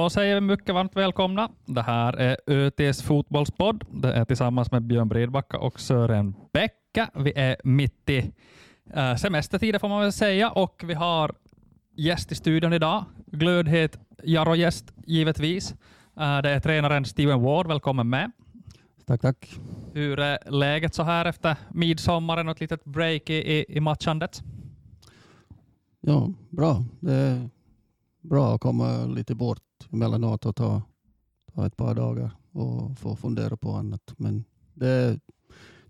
Då säger vi mycket varmt välkomna. Det här är ÖTs fotbollspodd. Det är tillsammans med Björn Bredbacka och Sören Bäcka. Vi är mitt i uh, semestertider får man väl säga och vi har gäst i studion idag. Glödhet Jaro-gäst givetvis. Uh, det är tränaren Steven Ward. Välkommen med. Tack, tack. Hur är läget så här efter midsommaren och ett litet break i, i, i matchandet? Ja, bra. Det är bra att komma lite bort emellanåt och ta, ta ett par dagar och få fundera på annat. Men det,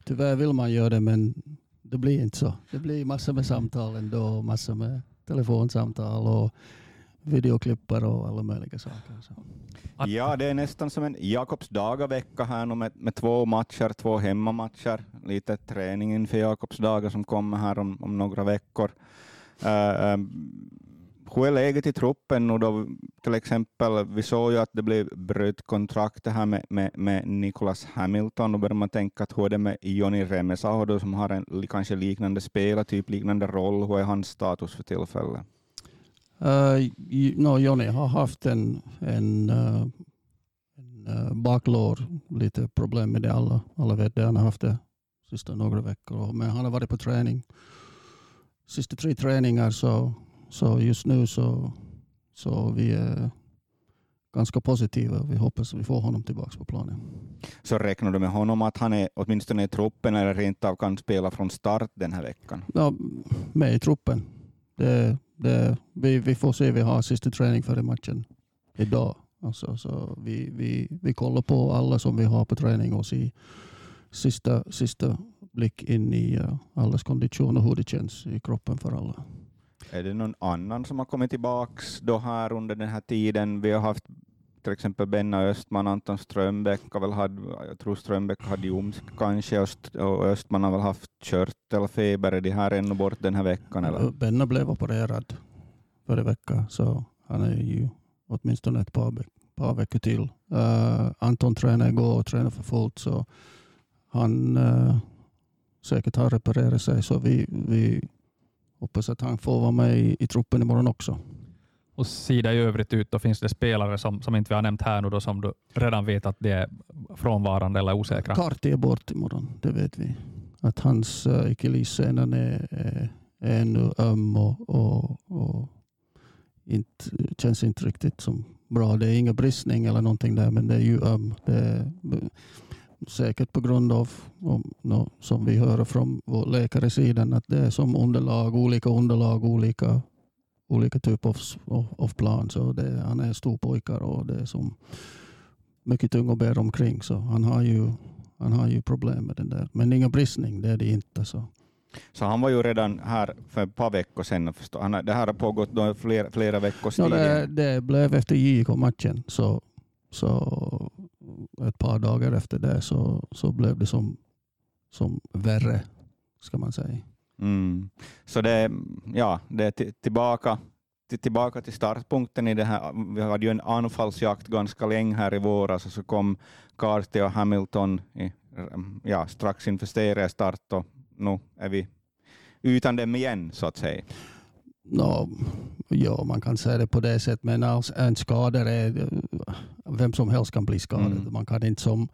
tyvärr vill man göra det, men det blir inte så. Det blir massor med samtal ändå, massor med telefonsamtal och videoklippar och alla möjliga saker. Så. Ja, det är nästan som en Jakobsdaga-vecka här nu med, med två matcher, två hemmamatcher, lite träning inför Jakobsdagar som kommer här om, om några veckor. Uh, um, hur är läget i truppen nu då? Till exempel, vi såg ju att det blev bröt kontrakt här med, med, med Nicholas Hamilton. Då börjar man tänka att hur är det med Joni Remesaho som har en kanske liknande spelartyp, liknande roll. Hur är hans status för tillfället? Eh, uh, no, Johnny har haft en, en, uh, en uh, baklår, lite problem med det. Alla, alla vet det. Han har haft det sista några veckor. Men han har varit på träning. Sista tre träningar så så just nu så, så vi är ganska positiva. Vi hoppas att vi får honom tillbaka på planen. Så räknar du med honom att han är åtminstone i truppen eller rent av kan spela från start den här veckan? Ja, med i truppen. Det, det, vi, vi får se. Vi har sista träning före matchen idag. Alltså, så vi, vi, vi kollar på alla som vi har på träning och ser sista, sista blick in i uh, allas kondition och hur det känns i kroppen för alla. Är det någon annan som har kommit tillbaks då här under den här tiden? Vi har haft till exempel Benna Östman, Anton Strömbäck, väl hade, jag tror Strömbäck hade ljumsk kanske, och Östman har väl haft körtelfeber. Är de här ännu bort den här veckan? Eller? Benna blev opererad förra veckan, så han är ju åtminstone ett par, par veckor till. Uh, Anton tränar igår och tränar för fullt, så han uh, säkert har reparerat sig, så vi, vi hoppas att han får vara med i, i truppen imorgon också. Och sida i övrigt ut, då finns det spelare som, som inte vi har nämnt här nu, då, som du redan vet att det är frånvarande eller osäkra? Karti är bort imorgon, det vet vi. Att hans uh, eh, akillessenen är, är, är ännu öm och, och, och inte, känns inte riktigt som bra. Det är ingen bristning eller någonting där, men det är ju öm. Det är, säkert på grund av, som vi hör från vår läkaresidan, att det är som underlag, olika underlag, olika, olika typer av, av, plan. Så det, han är en stor pojkar och det är som mycket tung att bära omkring. Så han har ju, han har ju problem med den där. Men ingen bristning, det är det inte. Så. Så han var ju redan här för ett par veckor sedan. Han, det här har pågått då flera, flera veckors tid. Ja, det, det blev efter JK-matchen. Så, så ett par dagar efter det så, så blev det som, som värre, ska man säga. Mm. Så det, ja, det är tillbaka, tillbaka till startpunkten i det här. Vi hade ju en anfallsjakt ganska länge här i våras och så kom Carty och Hamilton i, ja, strax inför seriestart och nu är vi utan dem igen så att säga. No, ja, man kan säga det på det sättet, men en skada är, vem som helst kan bli skadad. Mm. Man kan inte som,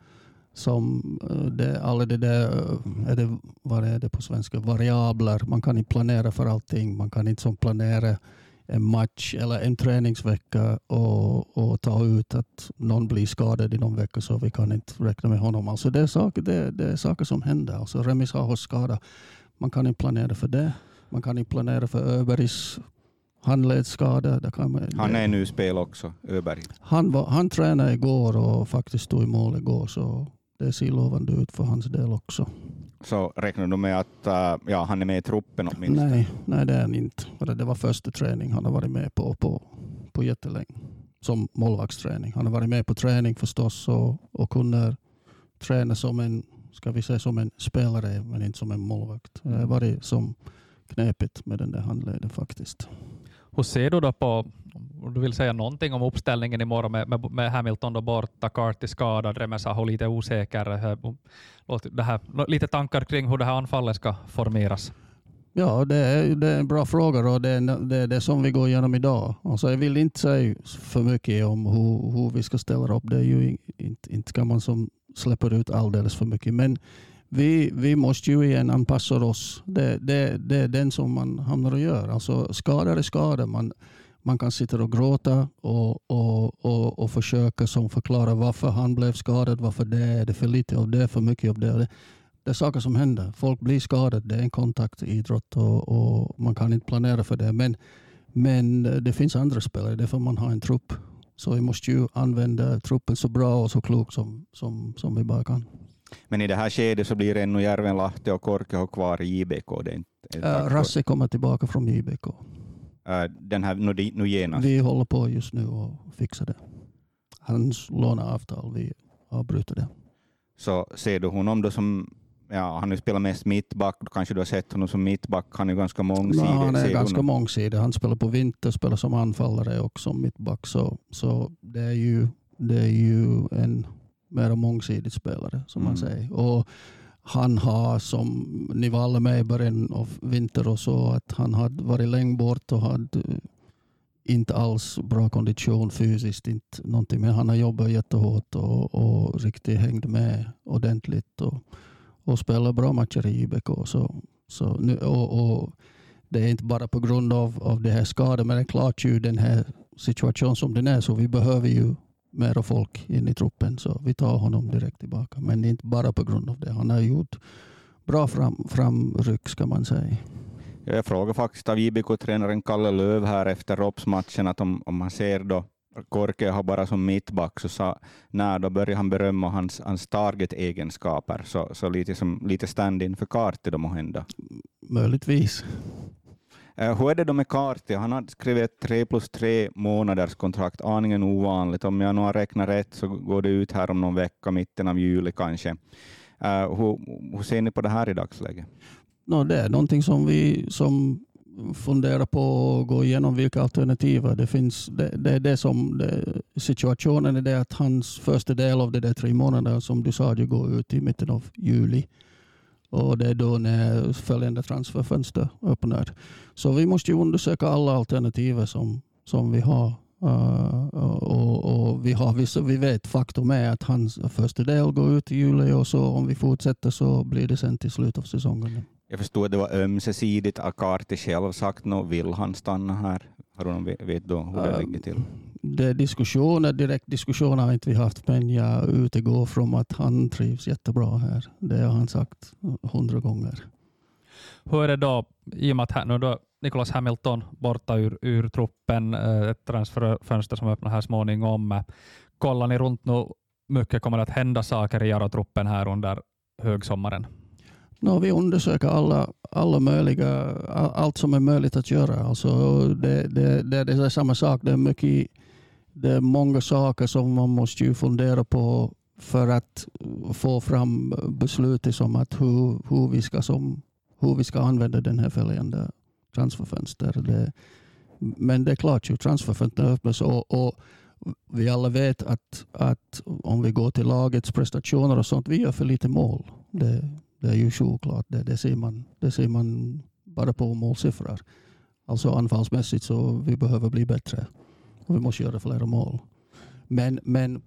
som eh, det, alla det där, eh, är det, vad är det på svenska, variabler. Man kan inte planera för allting. Man kan inte som planera en match eller en träningsvecka och, och ta ut att någon blir skadad i någon vecka så vi kan inte räkna med honom. Alltså det, är saker, det, det är saker som händer. Alltså Remis har skada. Man kan inte planera för det. Man kan inte planera för Öbergs handledsskada. Kan man, han är nu i spel också, Öberg. Han, var, han tränade igår och faktiskt stod i mål igår, så det ser lovande ut för hans del också. Så räknar du med att uh, ja, han är med i truppen åtminstone? Nej, nej det är han inte. Det var första träning han har varit med på, på, på jättelänge. Som målvaktsträning. Han har varit med på träning förstås och, och kunde träna som en, ska vi säga som en spelare, men inte som en målvakt. Det har varit som knepigt med den där handleden faktiskt. Hur ser du då på, om du vill säga någonting om uppställningen imorgon med, med, med Hamilton då borta, Carty skadad, Remesaho lite osäker. Det här, lite tankar kring hur det här anfallet ska formeras? Ja, det är, det är en bra fråga och det är det, är det som vi går igenom idag. Alltså jag vill inte säga för mycket om hur, hur vi ska ställa upp. Det är ju inte, inte kan man som släpper ut alldeles för mycket. Men vi, vi måste ju igen anpassa oss. Det, det, det är den som man hamnar och gör. Alltså skador är skador. Man, man kan sitta och gråta och, och, och, och försöka som förklara varför han blev skadad, varför det är det för lite av det, för mycket av det. Det är saker som händer. Folk blir skadade. Det är en kontaktidrott och, och man kan inte planera för det. Men, men det finns andra spelare. Det är Därför man har en trupp. Så vi måste ju använda truppen så bra och så klokt som, som, som vi bara kan. Men i det här skedet så blir det ännu Järven, Lahti och Korkeho kvar i JBK? Det är inte, äh, Rasse kommer tillbaka från JBK. Äh, den här nu, nu genast? Vi håller på just nu och fixar det. Hans låneavtal, vi avbryter det. Så ser du honom då som ja, han har spelat mest mittback, kanske du har sett honom som mittback, han är ganska mångsidig. Ja, han är ganska mångsidig. Han spelar på vinter, spelar som anfallare och som mittback. Så, så det, är ju, det är ju en mer mångsidig spelare som mm. man säger. Och han har, som ni var alla med i början av vinter och så, att han hade varit länge bort och hade inte alls bra kondition fysiskt, inte någonting, men han har jobbat jättehårt och, och riktigt hängt med ordentligt. Och, och spelar bra matcher i IBK. Så, så nu, och, och det är inte bara på grund av, av det här skadan, men det är klart ju den här situationen som den är, så vi behöver ju mera folk in i truppen, så vi tar honom direkt tillbaka. Men inte bara på grund av det. Han har gjort bra fram, framryck, ska man säga. Jag frågar faktiskt av IBK-tränaren Kalle Löv här efter Rops-matchen att om, om man ser då Korke har bara som mittback, så sa, när då började han berömma hans, hans target-egenskaper, så, så lite, som, lite stand-in för Karti då måhända. Möjligtvis. Eh, hur är det då med Karti? Han har skrivit ett tre plus tre månaders kontrakt, aningen ovanligt. Om jag nu har räknat rätt så går det ut här om någon vecka, mitten av juli kanske. Eh, hur, hur ser ni på det här i dagsläget? No, det är någonting som vi som funderar på att gå igenom vilka alternativ det finns. Det, det är det som det, situationen är det att hans första del av de där tre månaderna som du sa, det går ut i mitten av juli. Och det är då när följande transferfönster öppnar. Så vi måste ju undersöka alla alternativ som, som vi har. Uh, och, och, vi, har vissa, vi vet faktum är att hans första del går ut i juli och så om vi fortsätter så blir det sen till slutet av säsongen. Jag förstod att det var ömsesidigt. Akarti själv sagt något. Vill han stanna här? Har du någon vet då hur det ligger till? Det diskussioner, direkt diskussioner har inte vi haft, men jag utgår från att han trivs jättebra här. Det har han sagt hundra gånger. Hur är det då, i och med att nu då Nicholas Hamilton borta ur, ur truppen, eh, ett transferfönster som öppnar här småningom. Kollar ni runt nu, mycket kommer att hända saker i Jaro-truppen här under högsommaren? No, vi undersöker alla, alla möjliga, allt som är möjligt att göra. Alltså det, det, det, det är samma sak. Det är, mycket, det är många saker som man måste fundera på för att få fram beslut som att hur, hur, vi ska som, hur vi ska använda den här följande transferfönster. Det, men det är klart, ju transferfönster öppnas och, och vi alla vet att, att om vi går till lagets prestationer och sånt, vi gör för lite mål. Det, det är ju självklart. Det, det, ser man, det ser man bara på målsiffror. Alltså anfallsmässigt så vi behöver bli bättre. Och vi måste göra flera mål. Men, men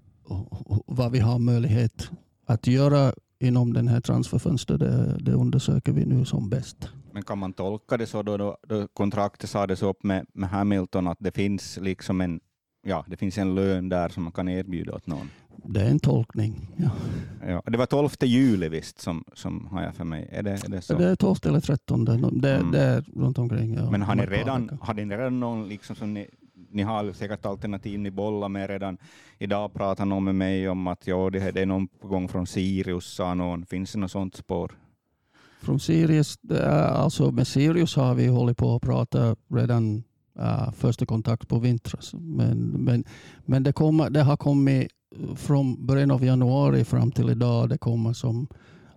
vad vi har möjlighet att göra inom den här transferfönstret, det, det undersöker vi nu som bäst. Men kan man tolka det så då, då, då kontraktet sades upp med, med Hamilton att det finns liksom en ja, det finns en lön där som man kan erbjuda åt någon? Det är en tolkning. Ja. Ja, det var 12 juli visst som, som har jag för mig. Är det, är det så? Det är 12 eller 13. Det, mm. det är runt omkring. Ja, Men har ni redan, har ni redan någon liksom som ni, ni har säkert alternativ ni bollar med redan. Idag pratar någon med mig om att ja, det, det är någon på gång från Sirius, sa någon. Finns det något sånt spår? Från Sirius, alltså med Sirius har vi hållit på att prata redan uh, första kontakt på vintras. Men, men, men det, kommer, det har kommit eh, från början av januari fram till idag. Det kommer som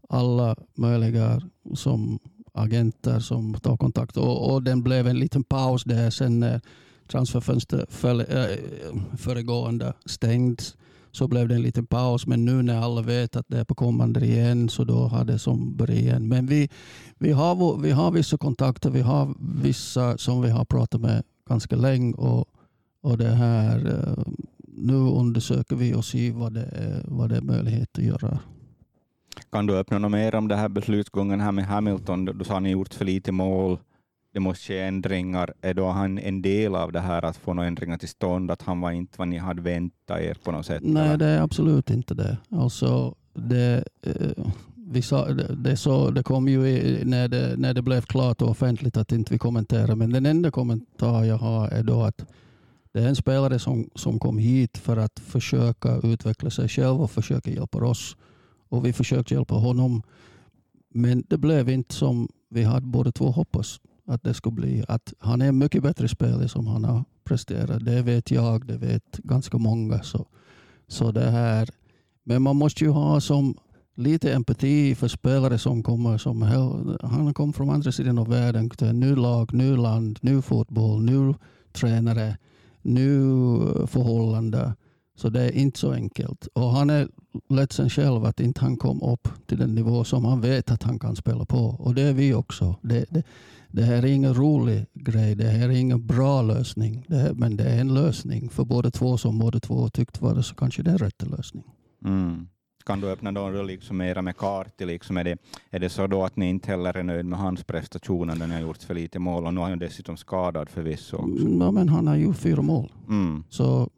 alla möjliga som agenter som tar kontakt. Och, och den blev en liten paus där sen när transferfönstret för, äh, eh, föregående stängdes. så blev det en liten paus. Men nu när alla vet att det är på kommande igen så då har det som börjat igen. Men vi, vi, har, vi har vissa kontakter. Vi har vissa som vi har pratat med ganska länge. Och, och det här, eh, nu undersöker vi och ser vad det är, vad det är möjlighet att göra. Kan du öppna något mer om det här beslutsgången här med Hamilton? Du sa att ni gjort för lite mål det måste ske ändringar, är då han en del av det här att få några ändringar till stånd, att han var inte vad ni hade väntat er på något sätt? Nej, eller? det är absolut inte det. Alltså, det, eh, vi sa, det, så, det kom ju i, när, det, när det blev klart och offentligt att inte vi kommenterar, men den enda kommentar jag har är då att det är en spelare som, som kom hit för att försöka utveckla sig själv och försöka hjälpa oss. Och vi försökte hjälpa honom. Men det blev inte som vi hade båda två hoppats att det skulle bli. Att han är en mycket bättre spelare som han har presterat. Det vet jag, det vet ganska många. Så, så det här. Men man måste ju ha som lite empati för spelare som kommer. Som, han kom från andra sidan av världen ny lag, ny land, ny fotboll, ny tränare, ny eh, förhållande. Så det är inte så enkelt. Och han är ledsen själv att inte han kom upp till den nivå som han vet att han kan spela på. Och det är vi också. Det, det, det här är ingen rolig grej. Det här är ingen bra lösning. Det här, men det är en lösning för båda två som båda två tyckte var det så kanske det är rätt lösning. Mm. Kan du öppna då liksom mera med Karti? Liksom är, det, är det så då att ni inte heller är nöjd med hans prestationer när ni har gjort för lite mål? Och nu är han dessutom skadad förvisso. Också. Ja, men han har gjort fyra mål. Mm. Så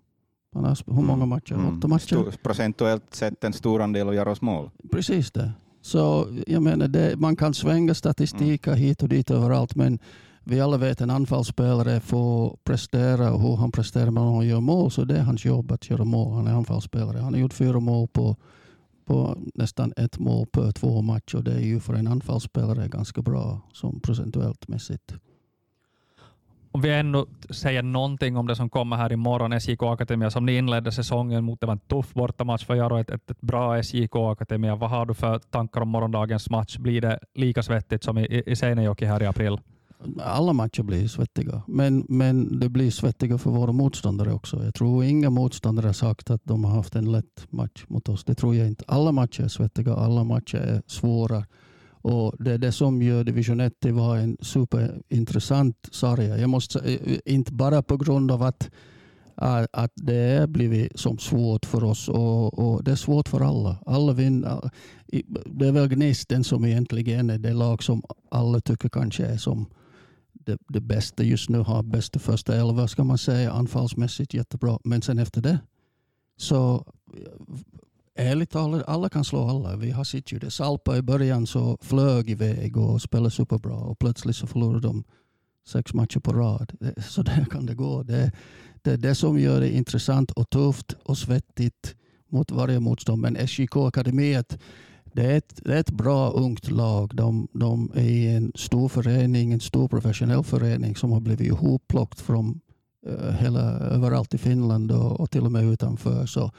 han har hur många matcher? Mm. Åtta matcher? Stor, procentuellt sett en stor andel göra oss mål. Precis det. Så jag menar, det, man kan svänga statistiker mm. hit och dit överallt, men vi alla vet att en anfallsspelare får prestera och hur han presterar när han gör mål, så det är hans jobb att göra mål. Han är anfallsspelare. Han har gjort fyra mål på, på nästan ett mål per två matcher. Det är ju för en anfallsspelare ganska bra som procentuellt mässigt om vi ännu säger någonting om det som kommer här imorgon, SJK Akademia, som ni inledde säsongen mot, det var en tuff bortamatch för Jaro, ett, ett, ett bra SJK Akademia. Vad har du för tankar om morgondagens match? Blir det lika svettigt som i, i Seinejoki här i april? Alla matcher blir svettiga, men, men det blir svettiga för våra motståndare också. Jag tror inga motståndare har sagt att de har haft en lätt match mot oss. Det tror jag inte. Alla matcher är svettiga, alla matcher är svåra. Och det är det som gör Division 1 till en superintressant serie. Jag måste, eh, inte bara på grund av att, att det har blivit som svårt för oss och, och det är svårt för alla. alla vinner. Det är väl Gnisten som egentligen är det lag som alla tycker kanske är som det, det bästa just nu, har bästa första elva ska man säga, anfallsmässigt jättebra. Men sen efter det så ärligt talat, alla kan slå alla. Vi har sett ju det. Salpa i början så flög iväg och spelade superbra och plötsligt så förlorade de sex matcher på rad. Så där kan det gå. Det, det är det som gör det intressant och tufft och svettigt mot varje motstånd. Men SJK Akademiet, det är ett, det är ett bra ungt lag. De, de är en stor förening, en stor professionell förening som har blivit ihopplockt från uh, hela, överallt i Finland och, och till och med utanför. Så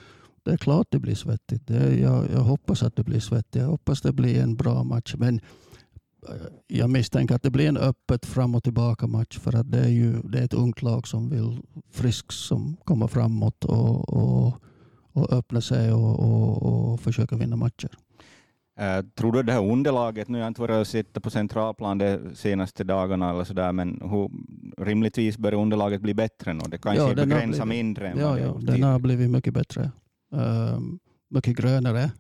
det är klart det blir svettigt. Det, jag, jag hoppas att det blir svettigt. Jag hoppas det blir en bra match. Men eh, jag misstänker att det blir en öppet fram och tillbaka match för att det är ju det är ett ungt lag som vill friskt som kommer framåt och, och, och öppna sig och, och, och försöka vinna matcher. Uh, tror du det här underlaget, nu har jag inte varit och sett på centralplan de senaste dagarna eller sådär, men hur, rimligtvis bör underlaget bli bättre nu? Det kanske ja, begränsar mindre än ja, vad det ja, den har blivit mycket bättre. Uh, mycket grönare.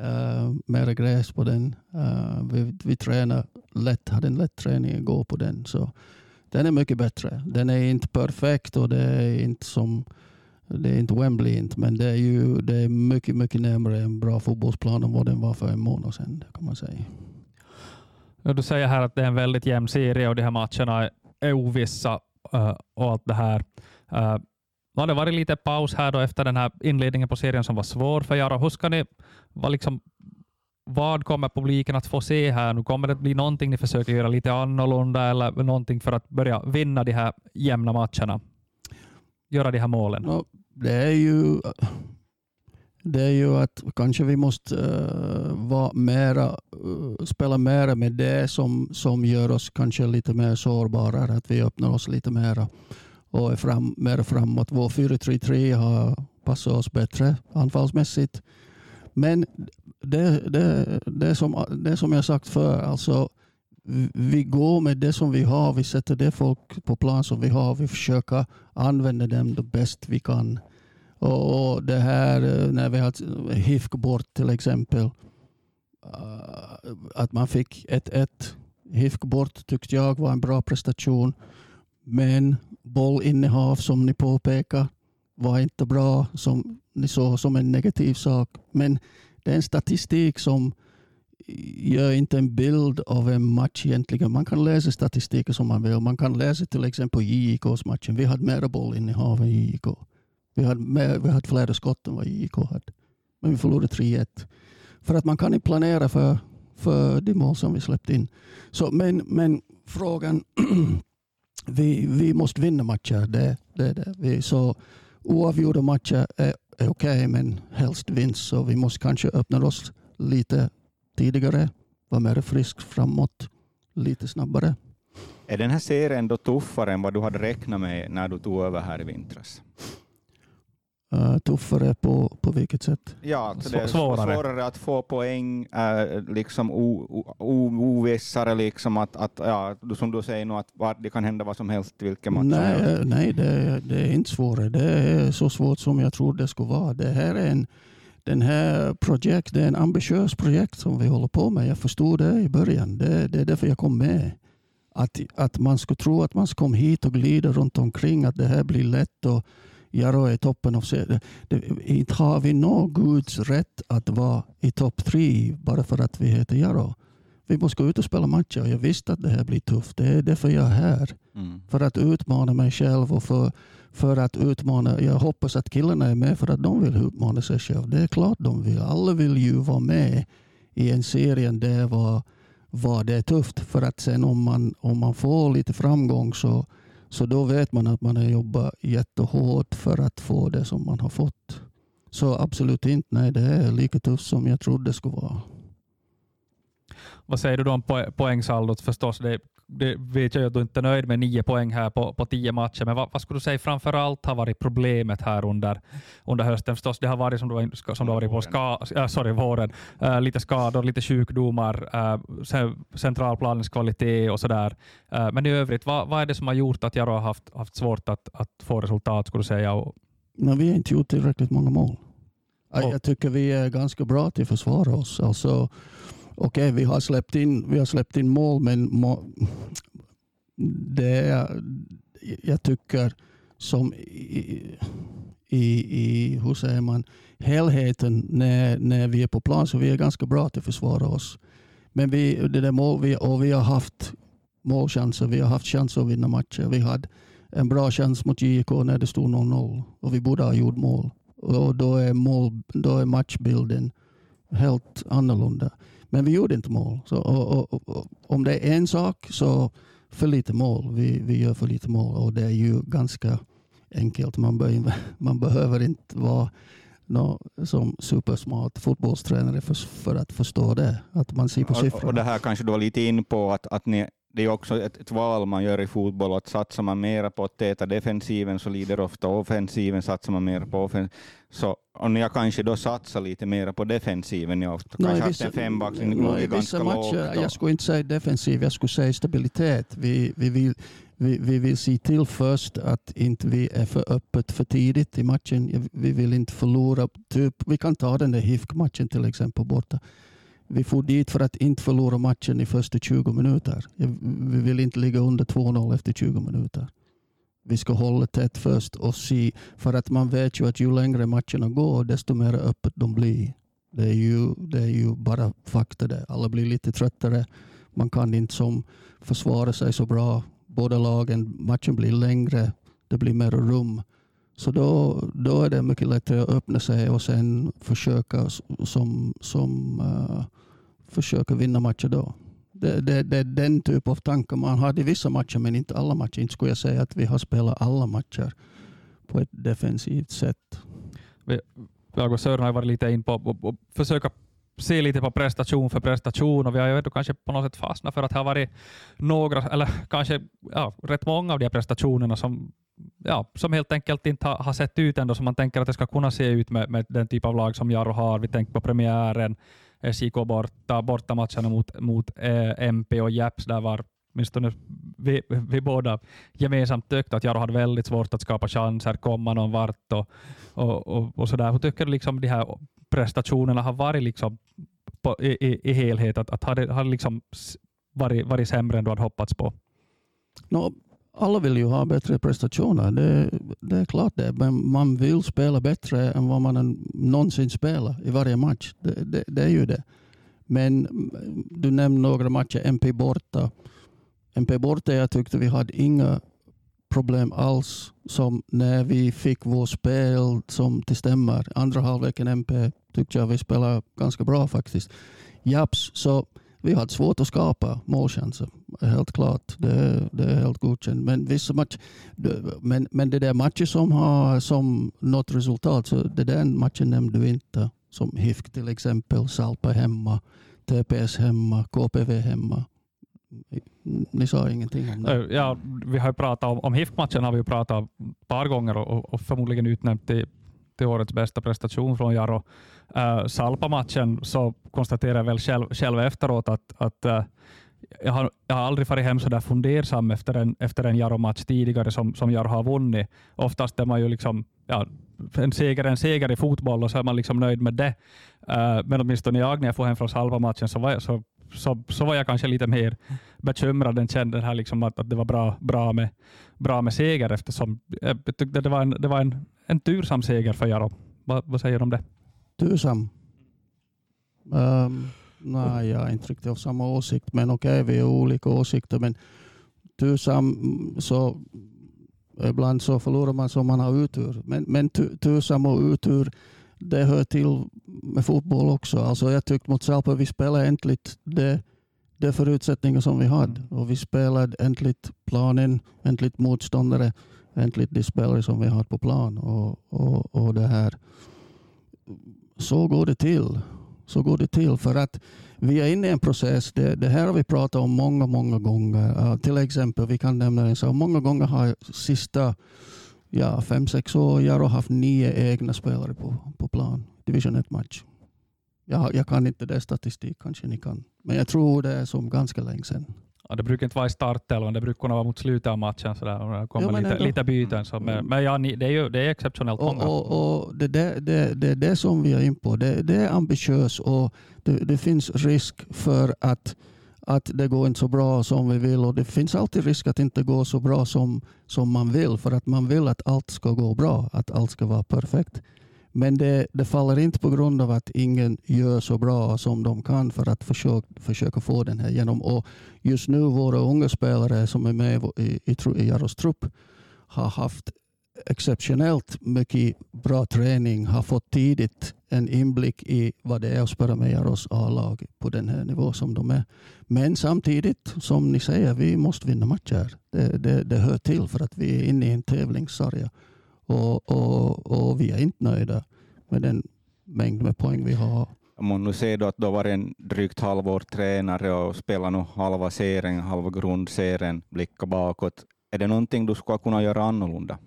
Uh, mera gräs på den. Uh, vi, vi tränar lätt, hade en lätt träning igår på den. Så den är mycket bättre. Den är inte perfekt och det är inte som det är inte Wembley inte, men det är ju det är mycket, mycket närmare en bra fotbollsplan än vad den var för en månad sedan. kan man säga. Du säger här att det är en väldigt jämn serie och de här matcherna är ovissa uh, och allt det här. Har det varit lite paus här då efter den här inledningen på serien som var svår för er. Hur ska ni, vad, liksom, vad kommer publiken att få se här nu? Kommer det bli någonting ni försöker göra lite annorlunda eller någonting för att börja vinna de här jämna matcherna? Göra de här målen? No, det är ju det är ju att kanske vi måste uh, vara mera, uh, spela mera med det som, som gör oss kanske lite mer sårbara, att vi öppnar oss lite mera och är fram, mer framåt. Vår 4-3-3 har passat oss bättre anfallsmässigt. Men det, det, det, som, det som jag sagt för alltså vi går med det som vi har. Vi sätter det folk på plan som vi har. Vi försöker använda dem det bäst vi kan. Och det här eh, när vi har HIFK bort till exempel. Eh, att man fick 1-1. HIFK bort tyckte jag var en bra prestation. Men bollinnehav som ni påpekar var inte bra som ni såg som en negativ sak. Men det är en statistik som gör inte en bild av en match egentligen. Man kan läsa statistiken som man vill. Man kan läsa till exempel JIKs matchen. Vi hade mer bollinnehav än JIK. Vi hade, mer, vi hade fler skott än vad JIK hade. Men vi förlorade 3-1. För att man kan inte planera för, för de mål som vi släppte in. Så, men, men frågan, vi, vi måste vinna matcher. Det, det, det. Vi, så oavgjorda matcher är, är okej, okay, men helst vinst. Så vi måste kanske öppna oss lite tidigare, vara mer frisk framåt, lite snabbare. Är den här serien då tuffare än vad du hade räknat med när du tog över här i vintras? Uh, tuffare på, på vilket sätt? Ja, alltså det är svårare. svårare att få poäng, uh, liksom ovissare, liksom att, att ja, som du säger nu, att det kan hända vad som helst vilken match Nej, som helst. nej det, det är inte svårare. Det är så svårt som jag tror det skulle vara. Det här är en den här projekt, det är en ambitiös projekt som vi håller på med. Jag förstod det i början. Det, det är därför jag kom med. Att, att man skulle tro att man ska komma hit och glida runt omkring, att det här blir lätt och Jaro är i toppen av serien. Inte har vi någon Guds rätt att vara i topp tre bara för att vi heter Jaro. Vi måste gå ut och spela matcher. Jag visste att det här blir tufft. Det är därför jag är här. Mm. För att utmana mig själv och för för att utmana. Jag hoppas att killarna är med för att de vill utmana sig själva. Det är klart de vill. Alla vill ju vara med i en serie där var, var det är tufft. För att sen om man, om man får lite framgång så, så då vet man att man har jobbat jättehårt för att få det som man har fått. Så absolut inte. Nej, det är lika tufft som jag trodde det skulle vara. Vad säger du då om poängsaldot förstås? Det det vet jag att du inte är nöjd med nio poäng här på, på tio matcher, men vad, vad skulle du säga framför allt har varit problemet här under, under hösten? Förstås, det har varit som du var, som du varit på ska, äh, sorry, våren. Äh, lite skador, lite sjukdomar, äh, centralplanens kvalitet och sådär. Äh, men i övrigt, vad, vad är det som har gjort att Jaro har haft, haft svårt att, att få resultat, skulle du säga? Och... Men vi har inte gjort tillräckligt många mål. Och. Jag tycker vi är ganska bra till att försvara oss. Alltså, okej, okay, vi, har släppt in, vi har släppt in mål, men må, det är, jag tycker som i, i, i, hur säger man, helheten när, när vi är på plan så vi är ganska bra till att försvara oss. Men vi, det där mål, vi, och vi har haft målchanser, vi har haft chanser att vinna matcher. Vi hade en bra chans mot JK när det stod 0-0 och vi borde ha gjort mål. Och då är, mål, då är matchbilden helt annorlunda. Men vi gjorde inte mål. Så, och, och, och, om det är en sak så för lite mål. Vi, vi gör för lite mål och det är ju ganska enkelt. Man, bör, man behöver inte vara no, som supersmart fotbollstränare för, för att förstå det. Att man ser på siffrorna. Och det här kanske du var lite in på att, att ni, det är också ett, ett, val man gör i fotboll. Att satsar man mer på att täta defensiven så lider ofta offensiven. Satsar man mer på offensiven så om jag kanske då satsar lite mer på defensiven, jag kanske no, haft en fembackslinje, no, vissa matcher, Jag skulle inte säga defensiv, jag skulle säga stabilitet. Vi, vi, vill, vi, vi vill se till först att inte vi är för öppet för tidigt i matchen. Vi vill inte förlora. Typ, vi kan ta den där HIFK-matchen till exempel borta. Vi får dit för att inte förlora matchen i första 20 minuter. Vi vill inte ligga under 2-0 efter 20 minuter vi ska hålla tätt först och se. För att man vet ju att ju längre matcherna går, desto mer öppet de blir. Det är ju, det är ju bara fakta det. Alla blir lite tröttare. Man kan inte som försvara sig så bra. Båda lagen, matchen blir längre. Det blir mer rum. Så då, då är det mycket lättare att öppna sig och sen försöka, som, som, uh, försöka vinna matcher då det, det, det är den typ av tankar man har i vissa matcher, men inte alla matcher. Inte skulle jag säga att vi har spelat alla matcher på ett defensivt sätt. jag och Sören har varit lite in på att försöka se lite på prestation för prestation och vi har ju kanske på något sätt fastnat för att det har varit några, eller kanske ja, rätt många av de här prestationerna som ja, som helt enkelt inte har, har sett ut ändå som man tänker att det ska kunna se ut med, med den typ av lag som Jaro har. Vi tänker på premiären, SJK borta, bortamatcherna mot, mot eh, MP och Japs, där var åtminstone vi, vi båda gemensamt tyckte att Jaro hade väldigt svårt att skapa chanser, komma någon vart och, och, och, och sådär. Hur tycker du liksom de här prestationerna har varit liksom på, i, i, i helhet? Att, att har det liksom varit, varit sämre än du hade hoppats på? No, alla vill ju ha bättre prestationer, det, det är klart det. Men man vill spela bättre än vad man någonsin spelar i varje match. Det, det, det är ju det. Men du nämnde några matcher, MP borta. MP borta, jag tyckte vi hade inga problem alls som när vi fick vårt spel som det stämmer. Andra halvleken MP tyckte jag vi spelade ganska bra faktiskt. Japs, så vi hade svårt att skapa målchanser. Helt klart, det, det är helt godkänt. Men vissa matcher, men, men det där matcher som har som något resultat, så det den matchen nämnde du inte. Som HIFK till exempel, Salpa hemma, TPS hemma, KPV hemma. Ni sa ingenting om det. Eh, ja, vi har pratat om, om HIFK-matchen har vi pratat ett par gånger och, och förmodligen utnämnt till, till årets bästa prestation från Jaro. Uh, Salpa-matchen så konstaterar jag väl själv, själv efteråt att, att uh, jag, har, jag har aldrig varit hem så där fundersam efter en, efter en Jaro-match tidigare som, som Jaro har vunnit. Oftast är man ju liksom, ja, en seger en seger i fotboll och så är man liksom nöjd med det. Uh, men åtminstone jag när jag får hem från Salpa-matchen så var, jag, så, så, så var jag kanske lite mer bekymrad än kände här liksom att, att det var bra, bra, med, bra med seger eftersom jag tyckte det var en, det var en, en tursam seger för Jaro. Va, vad säger du om det? Tursam? Um, nej, jag är inte riktigt av samma åsikt, men okej, okay, vi har olika åsikter. Men tursam, så ibland så förlorar man som man har utur. Men, men tursam och utur, det hör till med fotboll också. Alltså jag tyckte mot Salpa vi spelade äntligen det, det förutsättningar som vi hade. Mm. Och vi spelade äntligen planen, äntligen motståndare, äntligen de spelare som vi hade på plan. Och, och, och det här. Så går det till. Så går det till. För att vi är inne i en process. Det, det här har vi pratat om många, många gånger. Uh, till exempel, vi kan nämna en sak. Många gånger har sista ja, fem, sex år jag har haft nio egna spelare på, på plan. Division 1-match. Jag, jag kan inte det statistik, kanske ni kan. Men jag tror det är som ganska länge sedan. Ja, det brukar inte vara i startelvan, det brukar kunna vara mot slutet av matchen. Så där, och kommer jo, lite, lite byten. Så, men, men ja, det är ju det är exceptionellt många. Och, och det, det, det, det är det som vi är in på. Det, det är ambitiöst och det, det finns risk för att att det går inte så bra som vi vill och det finns alltid risk att det inte går så bra som, som man vill för att man vill att allt ska gå bra, att allt ska vara perfekt. Men det, det faller inte på grund av att ingen gör så bra som de kan för att försöka, försöka få den här igenom. Och just nu våra unga spelare som är med i, i, i Jaros trupp har haft exceptionellt mycket bra träning, har fått tidigt en inblick i vad det är att spela med Jaros A-lag på den här nivån som de är. Men samtidigt, som ni säger, vi måste vinna matcher. Det, det, det hör till för att vi är inne i en tävlingssarja. Och, och, och vi är inte nöjda med den mängd med poäng vi har. Man nu ser då att du har varit en drygt halvår tränare och spelar nu halva serien, halva grundserien, blicka bakåt. Är det någonting du skulle kunna göra annorlunda?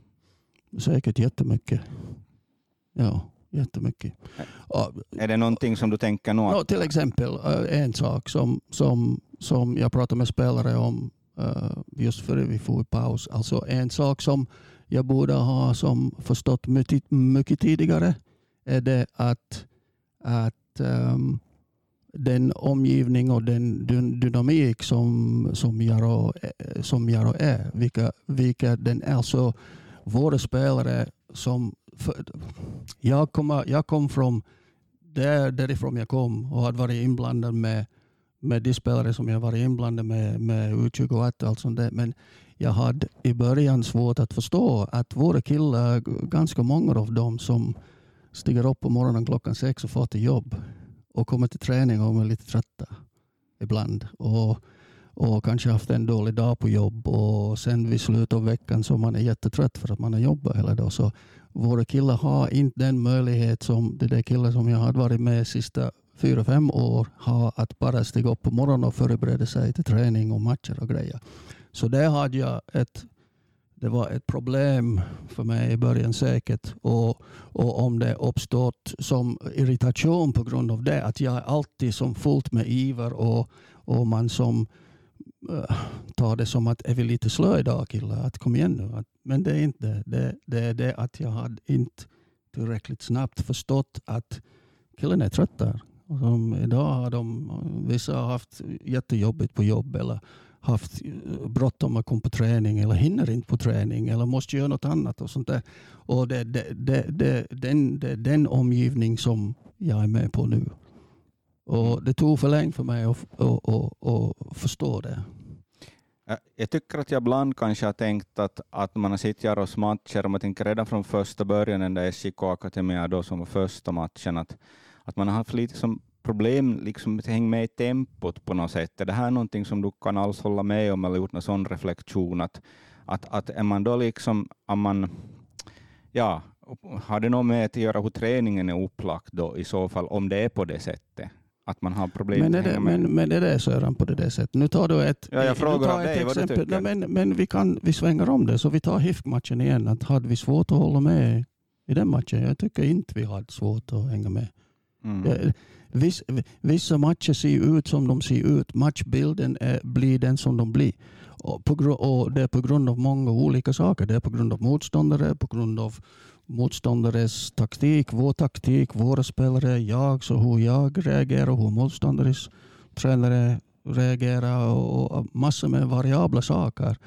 Säkert jättemycket. Ja, jättemycket. Är det någonting som du tänker nu? No, till exempel eh, en sak som, som, som jag pratade med spelare om uh, just före vi får paus. Alltså en sak som jag borde ha som förstått mycket, mycket tidigare är det att, att um, den omgivning och den dynamik som, som, Jaro, eh, som Jaro är, vilka, vilka den är. Så våra spelare som... För, jag, kom, jag kom från där, därifrån jag kom och hade varit inblandad med, med de spelare som jag varit inblandad med, med U21 och allt sånt där. Men jag hade i början svårt att förstå att våra killar, ganska många av dem som stiger upp på morgonen klockan sex och får till jobb och kommer till träning och är lite trötta ibland. Och och kanske haft en dålig dag på jobb och sen vid slutet av veckan så man är jättetrött för att man har jobbat hela dagen. Så våra killar har inte den möjlighet som de där killar som jag har varit med sista fyra, fem år har att bara stiga upp på morgonen och förbereda sig till träning och matcher och grejer. Så det hade jag ett det var ett problem för mig i början säkert. Och, och om det uppstått som irritation på grund av det, att jag är alltid som fullt med iver och, och man som eh, tar det som att är vi lite slö idag killar, att kom igen nu. Att, men det är inte det. Det är det att jag hade inte tillräckligt snabbt förstått att killen är trött där. Som idag har de, vissa har haft jättejobbigt på jobb eller haft bråttom att komma på träning eller hinner inte på träning eller måste göra något annat. och sånt där. Och det är det, det, det, den, det, den omgivning som jag är med på nu. Och Det tog för länge för mig att, att, att, att förstå det. Jag tycker att jag ibland kanske har tänkt att, att man har sett Jaros matcher, om man tänker redan från första början, den där SJK Akademia då som var första matchen, att, att man har haft lite som problem liksom att hänga med i tempot på något sätt. Är det här någonting som du kan alls hålla med om eller gjort någon sån reflektion? Att, att, att är man då liksom, är man, ja, har det något med att göra hur träningen är upplagd då i så fall, om det är på det sättet? Att man har problem men är det, men, men är det Sören på det sättet? Nu tar du ett, ja, jag frågar dig ett exempel. Vad du men, men vi, kan, vi svänger om det, så vi tar HIFK-matchen igen. Att hade vi svårt att hålla med i den matchen? Jag tycker inte vi hade svårt att hänga med. Mm. Eh, viss, vissa matcher ser ut som de ser ut. Matchbilden är, blir den som de blir. Och, på, och det är på grund av många olika saker. Det är på grund av motståndare, på grund av motståndares taktik, vår taktik, våra spelare, jag, så hur jag reagerar, hur motståndares tränare reagerar och massor med variabla saker.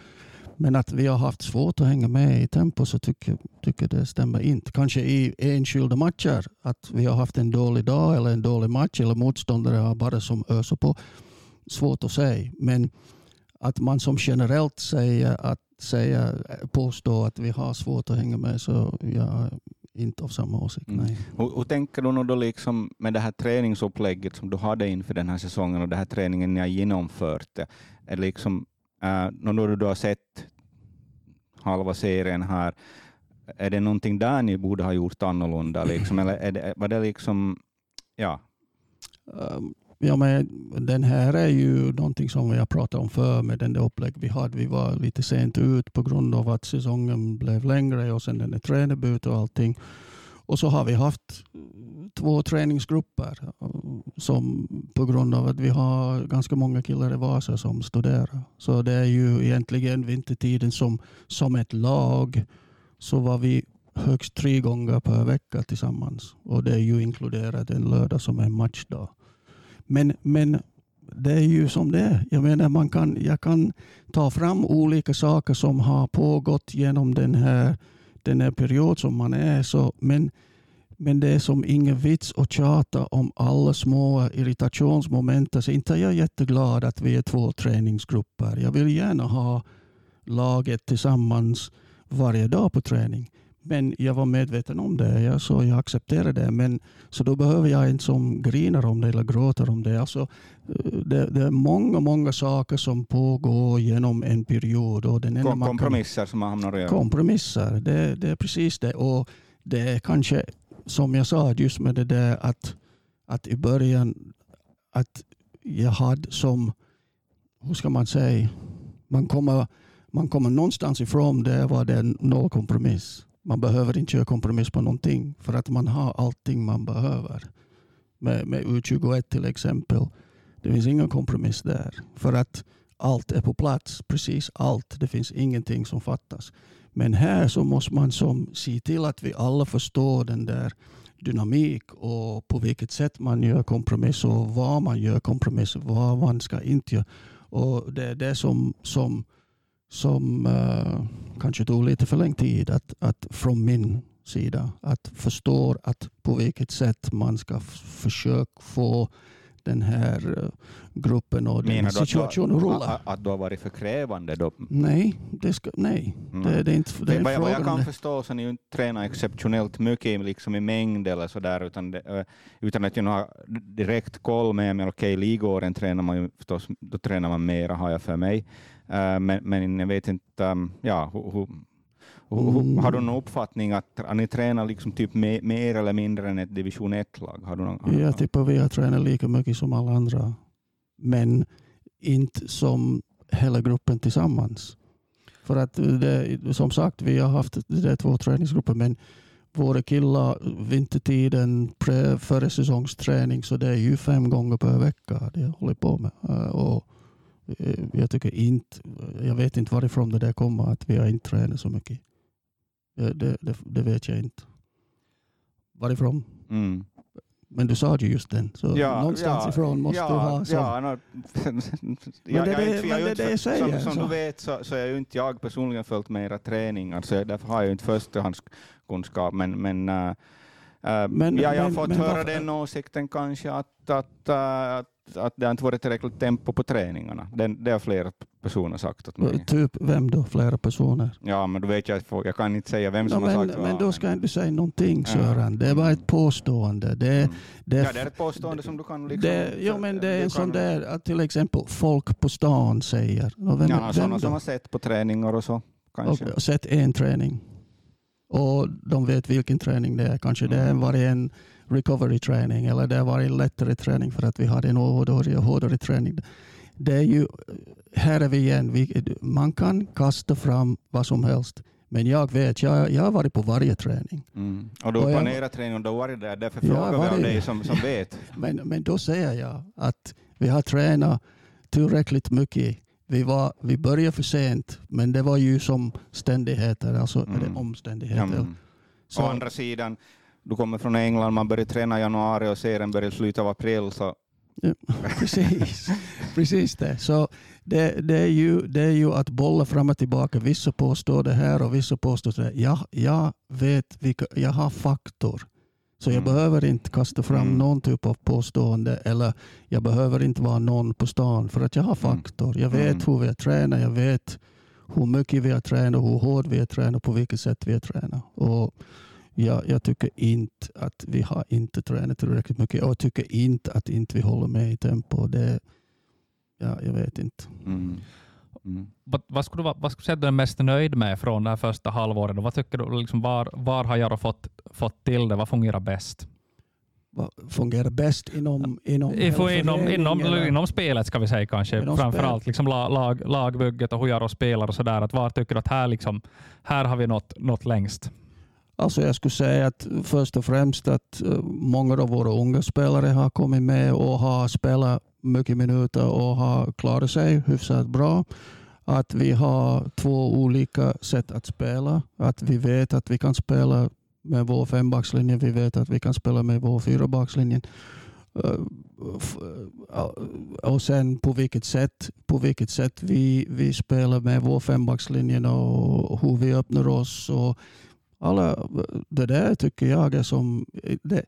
Men att vi har haft svårt att hänga med i tempo så tycker jag det stämmer inte. Kanske i enskilda matcher, att vi har haft en dålig dag eller en dålig match eller motståndare har bara som öser på. Svårt att säga. Men att man som generellt säger att säga, påstå att vi har svårt att hänga med så jag inte av samma åsikt. Mm. Nej. Hur, hur, tänker du då liksom med det här träningsupplägget som du hade inför den här säsongen och den här träningen ni har genomfört? Är liksom, Eh, uh, när du har sett halva serien här, är det någonting där ni borde ha gjort annorlunda? Liksom, eller är det, var det liksom, ja? Um, ja, men den här är ju någonting som vi har pratat om förr med den där upplägg vi hade. Vi var lite sent ut på grund av att säsongen blev längre och sen den är tränarbyte och allting. Och så har vi haft två träningsgrupper eh, som på grund av att vi har ganska många killar i Vasa som studerar. Så det är ju egentligen vintertiden som, som ett lag så var vi högst tre gånger per vecka tillsammans. Och det är ju inkluderat en lördag som är matchdag. Men, men det är ju som det är. Jag menar, man kan, jag kan ta fram olika saker som har pågått genom den här den här perioden som man är. Så, men, men det är som ingen vits att tjata om alla små irritationsmoment. Så inte är jag jätteglad att vi är två träningsgrupper. Jag vill gärna ha laget tillsammans varje dag på träning. Men jag var medveten om det, ja, så jag accepterade det. Men, så då behöver jag inte som grinar om det eller gråter om det. Alltså, eh, det, det är många, många saker som pågår genom en period. Och den Kom, kompromisser kan, som man hamnar i. Kompromisser, det, det är precis det. Och det är kanske, som jag sa, just med det där att, att i början att jag hade som, hur ska man säga, man kommer, man kommer någonstans ifrån det var det noll kompromiss. Man behöver inte göra kompromiss på någonting för att man har allting man behöver. Med, med U21 till exempel. Det finns ingen kompromiss där. För att allt är på plats. Precis allt. Det finns ingenting som fattas. Men här så måste man som se till att vi alla förstår den där dynamik och på vilket sätt man gör kompromiss och vad man gör kompromiss och vad man ska inte göra. Och det är det som, som som uh, kanske tog lite för lång tid att, att från min sida att förstå att på vilket sätt man ska försöka få den här uh, gruppen och den situationen att rulla. Att, du har varit för krävande? Då? Nej, det, ska, nej. Mm. Det, det, är inte det är vad, vad jag kan förstå så ni inte tränar exceptionellt mycket liksom i mängd eller så där, utan, det, uh, utan att jag har direkt koll med, men okej, okay, ligåren tränar man ju förstås, då tränar man mera har jag för mig. Uh, men, men jag vet inte, um, ja, hur, hur, Mm. Har du någon uppfattning att, ni tränar liksom typ mer, mer eller mindre än ett division 1-lag? Har du någon, jag tippar vi har tränat lika mycket som alla andra, men inte som hela gruppen tillsammans. För att det, som sagt, vi har haft det två träningsgrupper, men våra killar vintertiden, pre, före säsongsträning, så det är ju fem gånger per vecka det håller på med. Eh, och eh, jag tycker inte, jag vet inte varifrån det där kommer att vi har inte tränat så mycket. Det, det, det, vet jag inte. Varifrån? Mm. Men du sa ju just den, så Ja, någonstans ja, ifrån måste ja, du ha som... Ja, no, det är det- jag är inte- men jag det är det jag säger, Som, som så. du vet så, så är ju inte jag personligen följt med era träningar, så jag, därför har jag ju inte förstahandskunskap. Men, men, äh, äh, Men- ja, jag har fått men höra varför- den åsikten kanske att, att, äh, att, att det har inte varit tillräckligt tempo på träningarna. Den, det har flera personer sagt åt mig. Typ vem då? Flera personer? Ja, men då vet jag, jag kan inte säga vem Ja, som har men, sagt men då ska inte säga någonting Ja. Sören. Det är bara ett påstående. Det, Mm. det, Ja, det är ett påstående som du kan liksom... det, ja, men det är en sån där att till exempel folk på stan säger. Och Vem, Ja, sådana som har sett på träningar och så. Kanske. och sett en träning. Och de vet vilken träning det är. Kanske det har Mm. varit en recovery träning eller det har varit lättare träning för att vi hade en hårdare, hårdare träning. Det är ju, här är vi igen, vi, man kan kasta fram vad som helst. Men jag vet, jag, jag har varit på varje träning. Mm. Och du Och jag- planerar träning och du har varit där, därför frågar vi av dig som, som vet. Men, men då säger jag att vi har tränat tillräckligt Vi, var, vi började för sent, men det var ju som ständigheter, alltså Mm. eller Ja, omständigheter. men, Så- Å andra sidan, du kommer från England, man börjar träna i januari och serien börjar i slutet av april. Så, Precis, precis det. Så det, det, är ju, det är ju att bolla fram och tillbaka. Vissa påstår det här och vissa påstår det. Jag, jag vet, vilka, jag har faktor. Så jag Mm. behöver inte kasta fram Mm. någon typ av påstående eller jag behöver inte vara någon på stan för att jag har Mm. faktor. Jag vet Mm. hur vi har tränat, jag vet hur mycket vi har tränat, hur hårt vi har tränat, på vilket sätt vi har tränat. Och jag, jag tycker inte att vi har inte tränat tillräckligt mycket och jag tycker inte att inte vi håller med i tempo. Det, ja, jag vet inte. mm. Mm. Vad, vad, skulle du, vad skulle du säga att du är mest nöjd med från det här första halvåret? Och Vad tycker du, liksom, var, var har jag då fått, fått till det? Vad fungerar bäst? Vad fungerar bäst inom, inom, I- för hela Inom, inom, inom spelet ska vi säga kanske. Inom Framförallt liksom lag, lag, lagbygget och hur jag då spelar och sådär. Att var tycker du att här, liksom, här har vi nått, nått längst? Alltså jag skulle säga att först och främst att eh, många av våra unga spelare har kommit med och har spelat mycket minuter och har klarat sig hyfsat bra. Att vi har två olika sätt att spela. Att vi vet att vi kan spela med vår fembackslinje. Vi vet att vi kan spela med vår fyrabackslinje. Eh, eh, och sen på vilket sätt, på vilket sätt vi, vi spelar med vår fembackslinje och hur vi öppnar oss. Och alla, det där tycker jag är som... Det,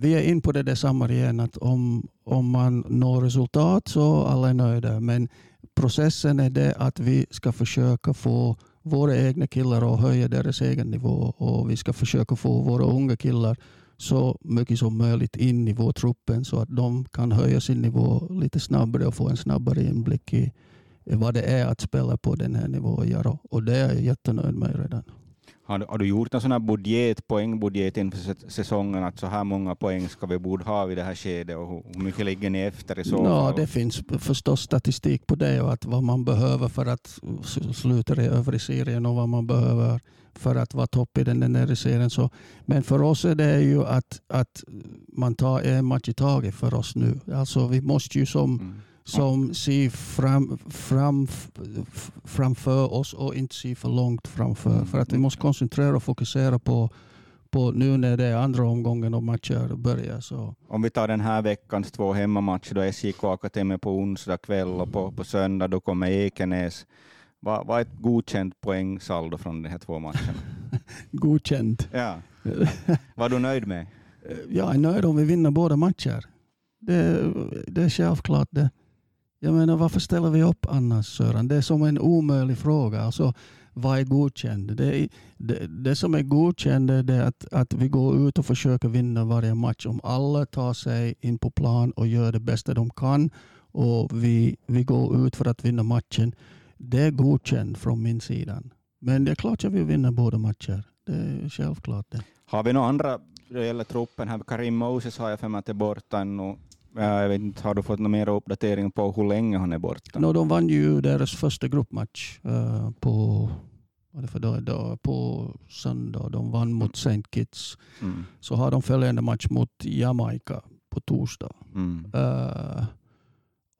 vi är in på det där samma igen, att om, om man når resultat så alla är nöjda. Men processen är det att vi ska försöka få våra egna killar att höja deras egen nivå och vi ska försöka få våra unga killar så mycket som möjligt in i vår truppen så att de kan höja sin nivå lite snabbare och få en snabbare inblick i vad det är att spela på den här nivån. Och det är jag jättenöjd med redan. Har, du- har du gjort en sån här budget, poängbudget inför sä- säsongen, att så här många poäng ska vi borde ha vid det här skedet och hur, hur mycket ligger ni efter i så Ja, fall? det finns förstås statistik på det och att vad man behöver för att sluta i övre serien och vad man behöver för att vara topp i den nedre serien. Så, men för oss är det ju att, att man tar en match i taget för oss nu. Alltså vi måste ju som, Mm. Som se fram, fram, framför oss och inte se för långt framför. Mm. För att vi måste koncentrera och fokusera på, på nu när det är andra omgången och matcher börjar. Så. Om vi tar den här veckans två hemmamatcher, då SJK Akademi på onsdag kväll och på, på söndag då kommer Ekenäs. Vad vad är ett godkänt poängsaldo från de här två matcherna? Godkänt. Ja. Var du nöjd med? Jag är nöjd om vi vinner båda matcher. Det, det är självklart det. Jag menar, varför ställer vi upp annars Sören? Det är som en omöjlig fråga. Alltså, vad är godkänd? Det, är, det, det som är godkänd är det att, att vi går ut och försöker vinna varje match. Om alla tar sig in på plan och gör det bästa de kan och vi, vi går ut för att vinna matchen. Det är godkänt från min sida. Men det är klart jag vill vinna båda matcher. Det är självklart det. Har vi några andra, det gäller truppen här, Karim Moses har jag för mig att är borta ännu jag vet inte, har du fått någon mer uppdatering på hur länge han är borta? No, de vann ju deras första gruppmatch uh, på, vad det för dag, dag, på söndag. De vann mot St. Kitts. Mm. Så har de följande match mot Jamaica på torsdag. Mm. Uh,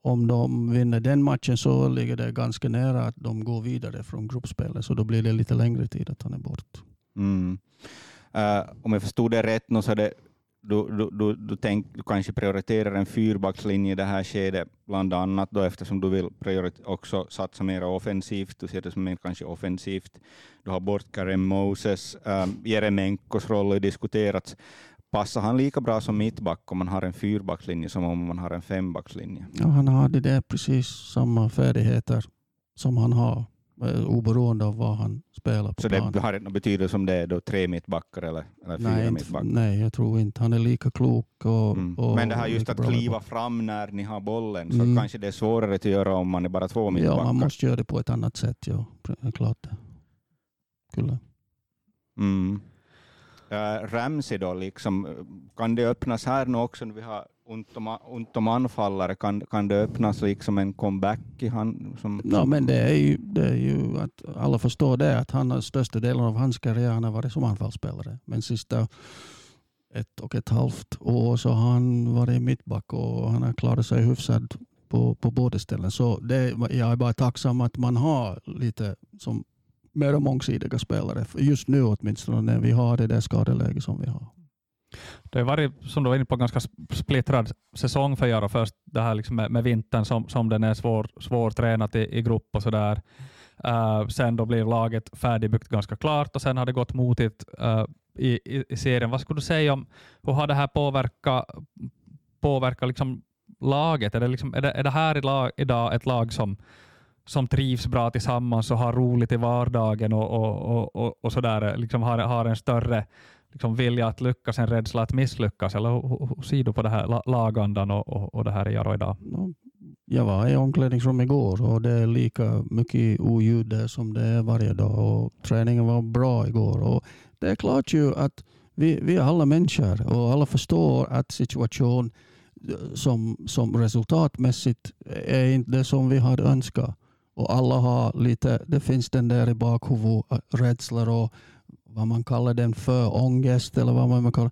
om de vinner den matchen så ligger det ganska nära att de går vidare från gruppspelet. Så då blir det lite längre tid att han är bort. Mm. Uh, om jag förstod det rätt nu så är det du, du, du, du, tänk, du kanske prioriterar en fyrbackslinje i det här skedet, bland annat då eftersom du vill också satsa mer offensivt. Du ser det som mer kanske offensivt. Du har bort Karim Moses. Um, Jeremenkos roll har diskuterats. Passar han lika bra som mittback om man har en fyrbackslinje som om man har en fembackslinje? Ja, han hade det precis samma färdigheter som han har oberoende av vad han spelar på Så planen. det har inte någon betydelse om det är då tre mittbackar eller, eller fyra nej, mittbackar? Nej, jag tror inte. Han är lika klok. Och, mm. och Men det här just att kliva fram när ni har bollen, så mm. kanske det är svårare att göra om man är bara två mittbackar? Ja, man måste göra det på ett annat sätt. Ja, klart det. Skulle. Mm. Uh, Ramsey då, liksom, kan det öppnas här nu också? Vi har ont om, ont om anfallare, kan, kan det öppnas liksom en comeback i han? Som, no, men det är, ju, det är ju att alla förstår det, att han har största delen av hans karriär han har varit som anfallsspelare. Men sista ett och ett halvt år så har han varit mittback och han har klarat sig hyfsat på, på båda ställen. Så det, jag är bara tacksam att man har lite som mer mångsidiga spelare. Just nu åtminstone när vi har det där skadeläget som vi har. Det har varit, som du var inne på, ganska splittrad säsong för Jaro. Först det här liksom med, med vintern som, som den är svår, svårtränat i, i grupp och sådär. Uh, sen då blir laget färdigbyggt ganska klart och sen har det gått motigt uh, i, i, i, serien. Vad skulle du säga om hur har det här påverkat påverkat liksom laget? Är det, liksom, är det, är det här i lag, idag ett lag som, som trivs bra tillsammans och har roligt i vardagen och, och, och, och, och sådär, liksom har, har en större liksom vilja att lyckas en rädsla att misslyckas? Eller hur, hur ser du på det här lagandan och, och, och det här i Jaro idag? Jag var i omklädningsrum igår och det är lika mycket oljud som det är varje dag. Och träningen var bra igår. Och det är klart ju att vi, vi är alla människor och alla förstår att situation eh, som, som resultatmässigt är inte det som vi hade önskat. Och alla har lite, det finns den där i bakhuvudet, eh, rädslor och vad man kallar den för, ångest eller vad man kallar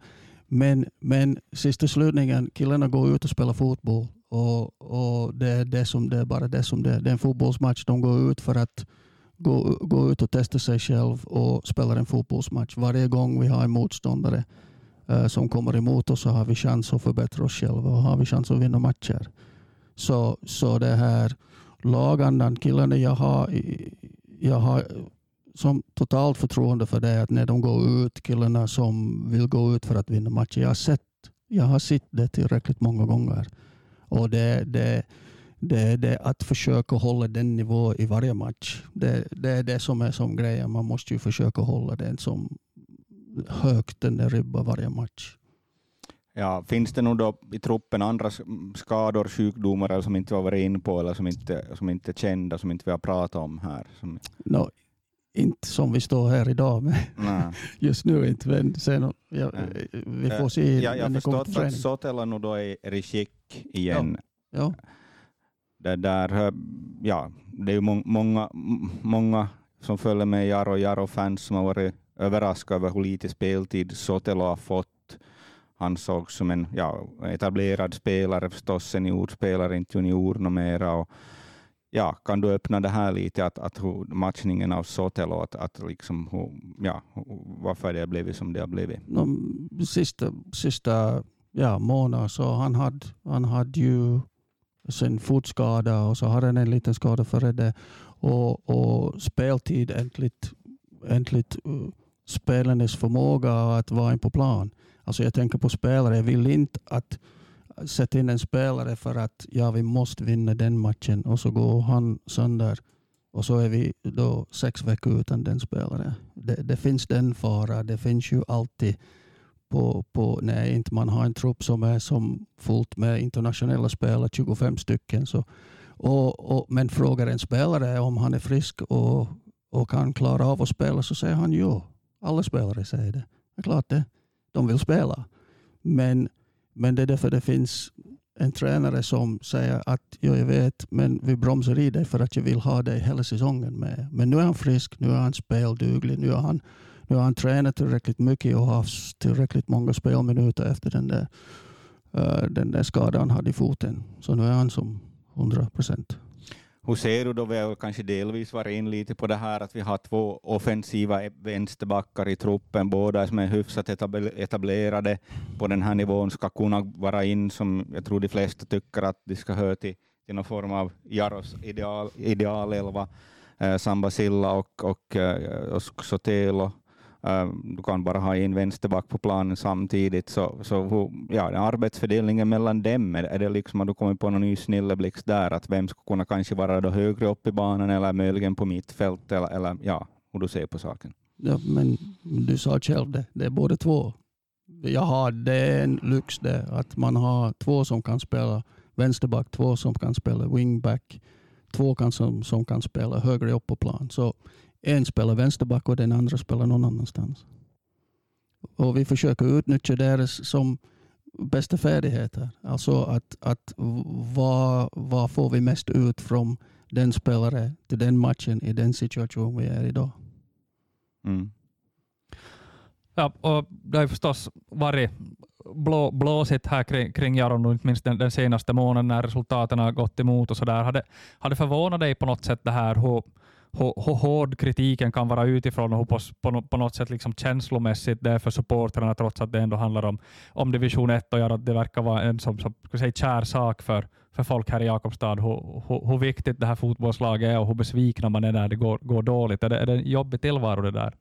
men, men sista slutningen, killarna går ut och spelar fotboll. Och, och det, är det, som, det är bara det som det är. Det är en fotbollsmatch. De går ut för att gå, gå ut och testa sig själv och spela en fotbollsmatch. Varje gång vi har en motståndare eh, som kommer emot oss så har vi chans att förbättra oss själva och har vi chans att vinna matcher. Så, så det här lagandan, killarna jag har, jag har som totalt förtroende för det att när de går ut, killarna som vill gå ut för att vinna matcher. Jag har sett, jag har sett det tillräckligt många gånger. Och det, det, det, det att försöka hålla den nivån i varje match. Det, det är det som är som grejen. Man måste ju försöka hålla den som högt den där ribban varje match. Ja, finns det nog då i truppen andra skador, sjukdomar som inte vi har varit inne på eller som inte, som inte är kända, som inte vi har pratat om här? Som... No, inte som vi står här idag med. Just nu inte, men sen, ja, vi får se. Ja, jag har förstått att Sotela nu då är i skick igen. Ja. ja. Det, där, ja, det är ju må många, många som följer med Jaro Jaro-fans som har varit överraskade över hur lite speltid Sotelo har fått. Han såg som en ja, etablerad spelare förstås, seniorspelare, inte junior mera. Och, ja, kan du öppna det här lite, att, att matchningen av Sotelo, att, att liksom, ja, varför det har blivit som det har blivit? No, sista sista ja, månaden så han hade han hade ju sin fotskada och så hade han en liten skada före det. Och, och speltid enligt, enligt uh, spelarnas förmåga att vara in på plan. Alltså jag tänker på spelare. Jag vill inte att Sätt in en spelare för att ja, vi måste vinna den matchen och så går han sönder och så är vi då sex veckor utan den spelaren. Det, det finns den fara. Det finns ju alltid på, på när inte man har en trupp som är som fullt med internationella spelare, 25 stycken. Så, och, och, men frågar en spelare om han är frisk och, och kan klara av att spela så säger han ja. Alla spelare säger det. Det är klart det. De vill spela. Men men det är därför det finns en tränare som säger att ja, jag vet, men vi bromsar i dig för att jag vill ha dig hela säsongen med. Men nu är han frisk, nu är han spelduglig, nu, har han, nu har han tränat tillräckligt mycket och haft tillräckligt många spelminuter efter den där, uh, den där skadan han hade i foten. Så nu är han som 100 procent. Hur ser du då, vi har kanske delvis varit in lite på det här att vi har två offensiva e- vänsterbackar i truppen, båda som är hyfsat etablerade. På den här nivån, ska kunna vara in som jag tror de flesta tycker att de ska höra till, till någon form av Jaros ideal, idealelva, eh, Samba Silla och, och, och, och Sotelo. Ehm, du kan bara ha en vänsterback på planen samtidigt. Så, så ja, arbetsfördelningen mellan dem, är det liksom att du kommer på någon ny snilleblixt där, att vem skulle kunna kanske vara då högre upp i banan eller möjligen på mittfält, eller, eller ja, hur du ser på saken? Ja, men du sa själv det, det är både två. Jag har, det är en lyx det, att man har två som kan spela vänsterback, två som kan spela wingback, två kan som, som kan spela högre upp på plan. Så en spelar vänsterback och den andra spelar någon annanstans. Och vi försöker utnyttja deras som bästa färdigheter. Alltså att, att vad, vad får vi mest ut från den spelare till den matchen i den situation vi är i idag. Mm. Ja, och det har förstås varit blå, blåsigt här kring, kring Jaron, inte minst den, den, senaste månaden när resultaten har gått emot och sådär. Hade, hade förvånat dig på något sätt det här hur, hur, hård kritiken kan vara utifrån och hur på, på, på något sätt liksom känslomässigt det är för supportrarna trots att det ändå handlar om, om division 1 och att det verkar vara en som, som säga, kär sak för, för folk här i Jakobstad hur, hur, hur, viktigt det här fotbollslaget är och hur besvikna man är när det går, går dåligt. Är det, är det en jobbig tillvaro det där?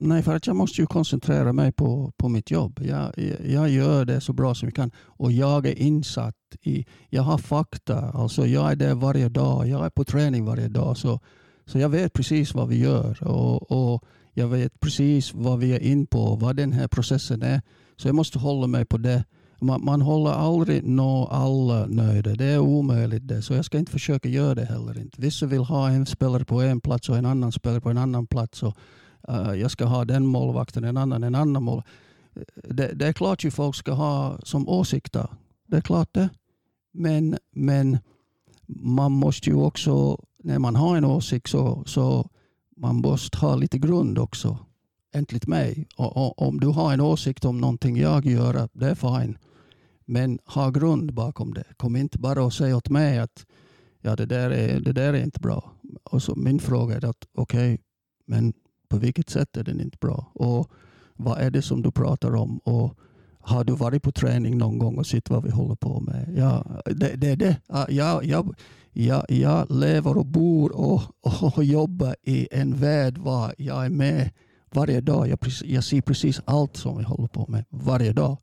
Nej, för att jag måste ju koncentrera mig på, på mitt jobb. Jag, jag gör det så bra som jag kan och jag är insatt i, jag har fakta. Alltså jag är där varje dag. Jag är på träning varje dag. Så, så jag vet precis vad vi gör och, och jag vet precis vad vi är in på, vad den här processen är. Så jag måste hålla mig på det. Man, man håller aldrig nå alla nöjda. Det är omöjligt det. Så jag ska inte försöka göra det heller. Inte. Vissa vill ha en spelare på en plats och en annan spelare på en annan plats. Och, Eh, jag ska ha den målvakten, en annan en annan mål. Det, det är klart att folk ska ha som åsikter. Det är klart det. Men, men man måste ju också, när man har en åsikt så, så man måste ha lite grund också. Enligt mig. Och, och, om du har en åsikt om någonting jag gör, det är fine. Men ha grund bakom det. Kom inte bara och säg åt mig att ja, det, där är, det där är inte bra. Och så min fråga är att okej, okay, men på vilket sätt är den inte bra? Och vad är det som du pratar om? Och har du varit på träning någon gång och sett vad vi håller på med? Ja, det är det. det. Jag, jag, jag, jag lever och bor och, och jobbar i en värld var jag är med varje dag. Jag, jag ser precis allt som vi håller på med varje dag.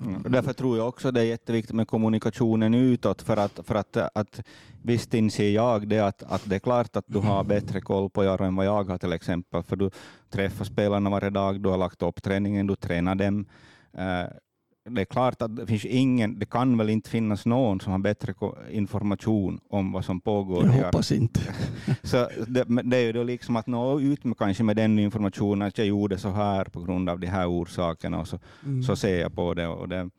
Mm. Därför tror jag också det är jätteviktigt med kommunikationen utåt, för att, för att, att visst inser jag det att, att det är klart att du har bättre koll på Jaro än vad jag har till exempel, för du träffar spelarna varje dag, du har lagt upp träningen, du tränar dem. Eh, det är klart att det finns ingen, det kan väl inte finnas någon som har bättre information om vad som pågår. Jag hoppas inte. så det, det, är ju då liksom att nå ut med kanske med den informationen att jag gjorde så här på grund av de här orsakerna och så, mm. så ser jag på det. Och det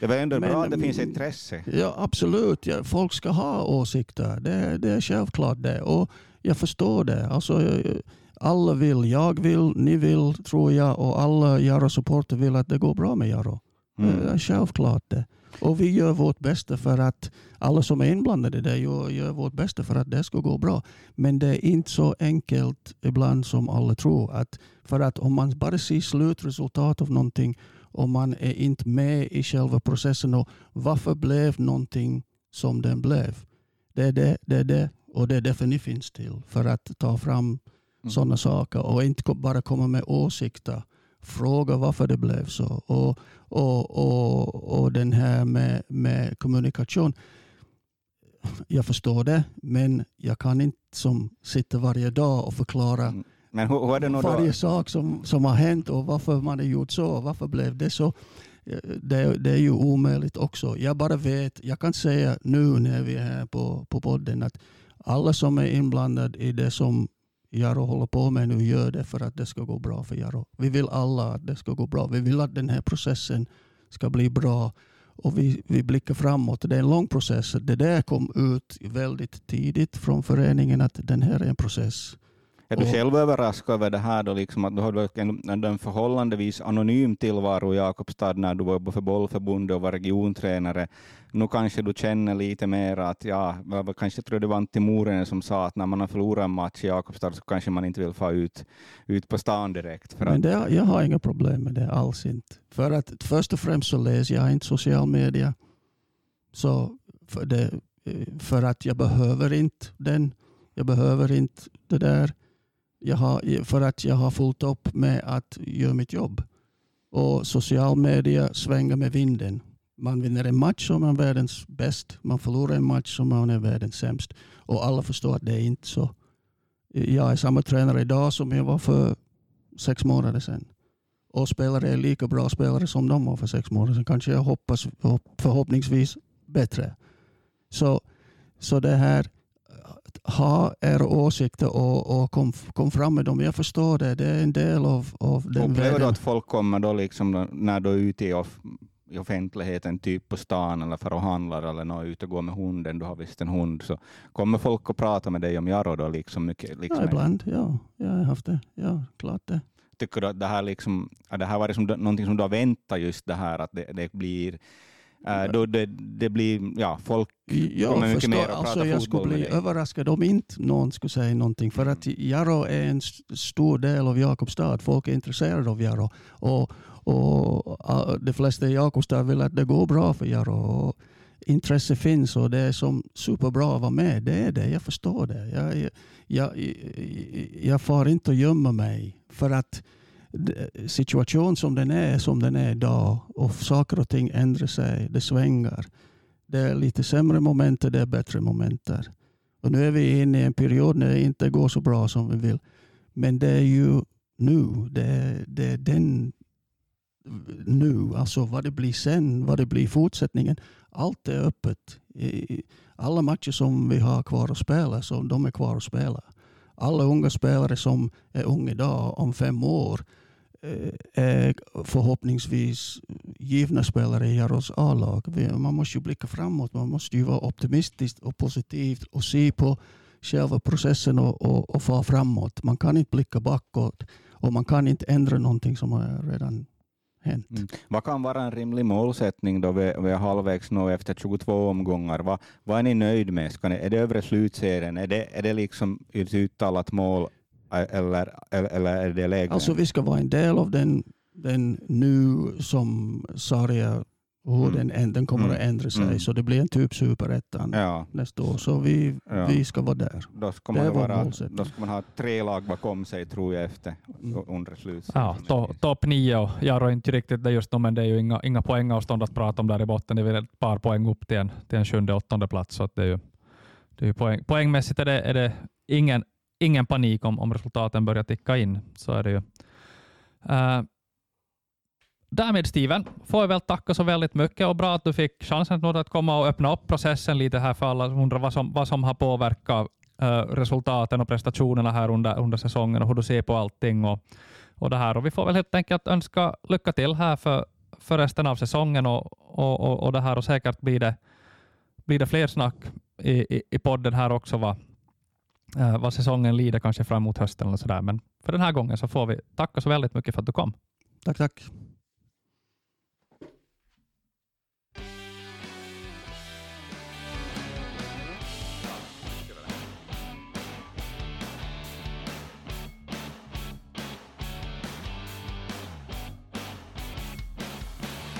det är ändå Men, bra att det finns intresse. Ja, absolut. Ja, folk ska ha åsikter. Det, det är självklart det. Och jag förstår det. Alltså, alla vill, jag vill, ni vill, tror jag, och alla Jaro-supporter vill att det går bra med Jaro. Mm. Självklart det. Och vi gör vårt bästa för att alla som är inblandade där gör, gör vårt bästa för att det ska gå bra. Men det är inte så enkelt ibland som alla tror. Att för att om man bara ser slutresultat av någonting och man är inte med i själva processen och varför blev någonting som den blev. Det är det, det, är det och det är därför ni finns till. För att ta fram mm. sådana saker och inte bara komma med åsikter fråga varför det blev så. Och, och, och, och den här med, med kommunikation. Jag förstår det, men jag kan inte som sitta varje dag och förklara mm. men hur, hur varje då? sak som, som har hänt och varför man har gjort så. Varför blev det så? Det, det, är ju omöjligt också. Jag bara vet, jag kan säga nu när vi är här på, på podden att alla som är inblandade i det som Jaro håller på med nu gör det för att det ska gå bra för Jaro. Vi vill alla att det ska gå bra. Vi vill att den här processen ska bli bra. och vi, vi blickar framåt. Det är en lång process. Det där kom ut väldigt tidigt från föreningen att den här är en process. Är du själv överraskad över det här då, liksom att du hade en, en förhållandevis anonym tillvaro i Jakobstad när du var för bollförbundet och var regiontränare. Nu kanske du känner lite mer att, ja, kanske tror det var Antti Moren som sa att när man har förlorat en match i Jakobstad så kanske man inte vill få ut, ut på stan direkt. För Men att, det, jag har inga problem med det alls inte. För att först och främst så läser jag inte social media. Så för, det, för att jag behöver inte den. Jag behöver inte det där. Jag har, för att jag har fullt upp med att göra mitt jobb. Och social media svänger med vinden. Man vinner en match som man är världens bäst. Man förlorar en match som man är världens sämst. Och alla förstår att det är inte så. Jag är samma tränare idag som jag var för sex månader sedan. Och spelare är lika bra spelare som de var för sex månader sedan. Kanske jag hoppas förhoppningsvis bättre. Så, så det här, ha era åsikter och, och kom, kom fram med dem. Jag förstår det. Det är en del av, av den upplever du att folk kommer då liksom när du är ute i, off, i offentligheten, typ på stan eller för att handla eller nå ut och gå med hunden, du har visst en hund, så kommer folk att prata med dig om Jaro då? Liksom mycket, liksom, Ja, ibland. Ja, jag har haft det. Ja, klart det. Tycker du att det här, liksom, att det här var liksom någonting som du har väntat just det här att det, det blir äh, då det, det blir, ja, folk Ja, kommer mycket mer att alltså, prata jag skulle bli dig. överraskad om inte någon skulle säga någonting. För att Jaro är en st- stor del av Jakobstad. Folk är intresserade av Jaro. Och, och uh, de flesta i Jakobstad vill att det går bra för Jaro. Och intresse finns och det är som superbra att vara med. Det är det, jag förstår det. Jag, jag, jag, jag far inte och gömmer mig. För att situation situationen som den är, som den är idag och saker och ting ändrar sig, det svänger. Det är lite sämre moment, det är bättre moment. Och nu är vi inne i en period när det inte går så bra som vi vill. Men det är ju nu. Det är, det är den nu. Alltså vad det blir sen, vad det blir i fortsättningen. Allt är öppet. Alla matcher som vi har kvar att spela, så de är kvar att spela. Alla unga spelare som är unga idag, om fem år, är förhoppningsvis givna spelare i Jaros A-lag. Man måste ju blicka framåt. Man måste ju vara optimistisk och positiv och se på själva processen och, och, och fara framåt. Man kan inte blicka bakåt och man kan inte ändra någonting som har redan hänt. Mm. Vad kan vara en rimlig målsättning då vi, vi är halvvägs nu efter 22 omgångar? Vad, vad är ni nöjd med? Ska ni, är det övre slutserien? Är det, är det liksom ett uttalat mål eller, eller, eller är det lägre? Alltså vi ska vara en del av den, den nu som Sarja, hur Mm. den, än- den kommer Mm. att ändra sig. Mm. Så det blir en typ superettan ja, nästa år. Så vi, Ja. vi ska vara där. då ska, Det man är vår vara, då ska man ha tre lag bakom sig tror jag efter Mm. under slutserien. Ja, to, topp nio och Jaro är inte riktigt det just nu, men det är ju inga, inga poängavstånd att prata om där i botten. Det är väl ett par poäng upp till en, till en sjunde, åttonde plats. Så att det är ju, det är ju poäng, poängmässigt är det, är det ingen, ingen panik om, om resultaten börjar ticka in. Så är det ju. Uh, därmed Steven, får jag väl tacka så väldigt mycket och bra att du fick chansen att komma och öppna upp processen lite här för alla som undrar vad som, vad som har påverkat uh, resultaten och prestationerna här under, under säsongen och hur du ser på allting. Och, och det här. Och vi får väl helt enkelt önska lycka till här för, för resten av säsongen och, och, och, och det här och säkert blir det, blir det fler snack i, i, i podden här också Va? Eh, vad säsongen lider kanske fram emot hösten eller sådär. Men för den här gången så får vi tacka så väldigt mycket för att du kom. Tack, tack.